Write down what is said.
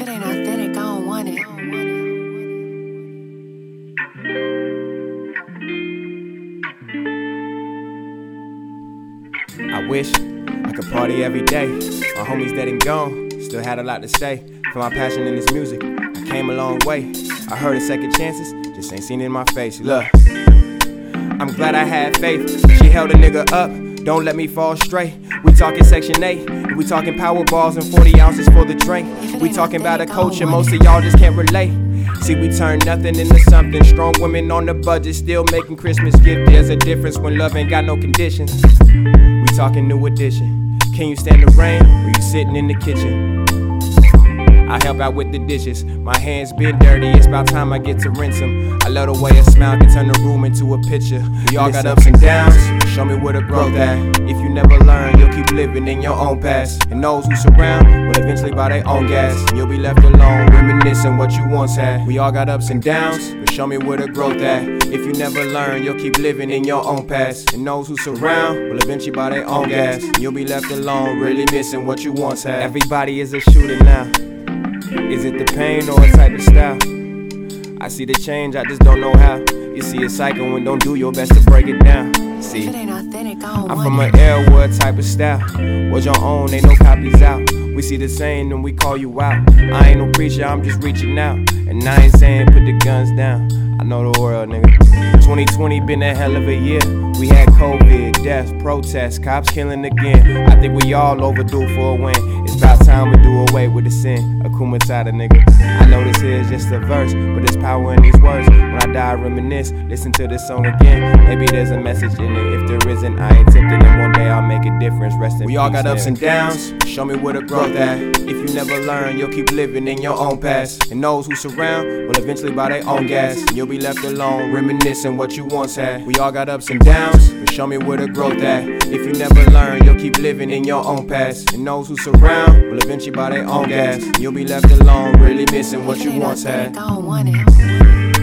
It ain't authentic, I don't want it. I wish I could party every day. My homies dead and gone, still had a lot to say. For my passion in this music, I came a long way. I heard of second chances, just ain't seen it in my face. Look, I'm glad I had faith. She held a nigga up, don't let me fall straight. We talking Section 8, we talking power balls and 40 ounces for the drink. We talking about a culture most of y'all just can't relate. See, we turn nothing into something. Strong women on the budget, still making Christmas gift. There's a difference when love ain't got no conditions. We talking new edition. Can you stand the rain or you sitting in the kitchen? I help out with the dishes. My hands been dirty, it's about time I get to rinse them. I love the way a smile can turn the room into a picture. We all got ups and downs, show me where the growth at. If you never learn, you'll keep living in your own past. And those who surround will eventually buy their own gas. And you'll be left alone, reminiscing what you once had. We all got ups and downs, but show me where the growth at. If you never learn, you'll keep living in your own past. And those who surround will eventually buy their own gas. And you'll be left alone, really missing what you once had. Everybody is a shooter now. Is it the pain or a type of style? I see the change, I just don't know how. You see a cycle and don't do your best to break it down. See, it ain't authentic, I don't I'm want from an Airwood type of style. Was your own, ain't no copies out. We see the same and we call you out. I ain't no preacher, I'm just reaching out. And I ain't saying put the guns down. I know the world, nigga. 2020 been a hell of a year. We had COVID, death, protests, cops killing again. I think we all overdue for a win. It's about time we do away with the sin. Akuma nigga. I know this is just a verse, but there's power in these words. When I die, I reminisce. Listen to this song again. Maybe there's a message in it. If there isn't, I ain't tempted. And one day I'll make a difference. Rest in We all got ups and downs. Show me where the growth at. If you never learn, you'll keep living in your own past. And those who surround will eventually buy their own gas. And you'll be left alone, reminiscing what you once had. We all got ups and downs, but show me where the growth at. If you never learn, you'll keep living in your own past. And those who surround will eventually buy their own gas. You'll be left alone, really missing what you once had. I don't want it.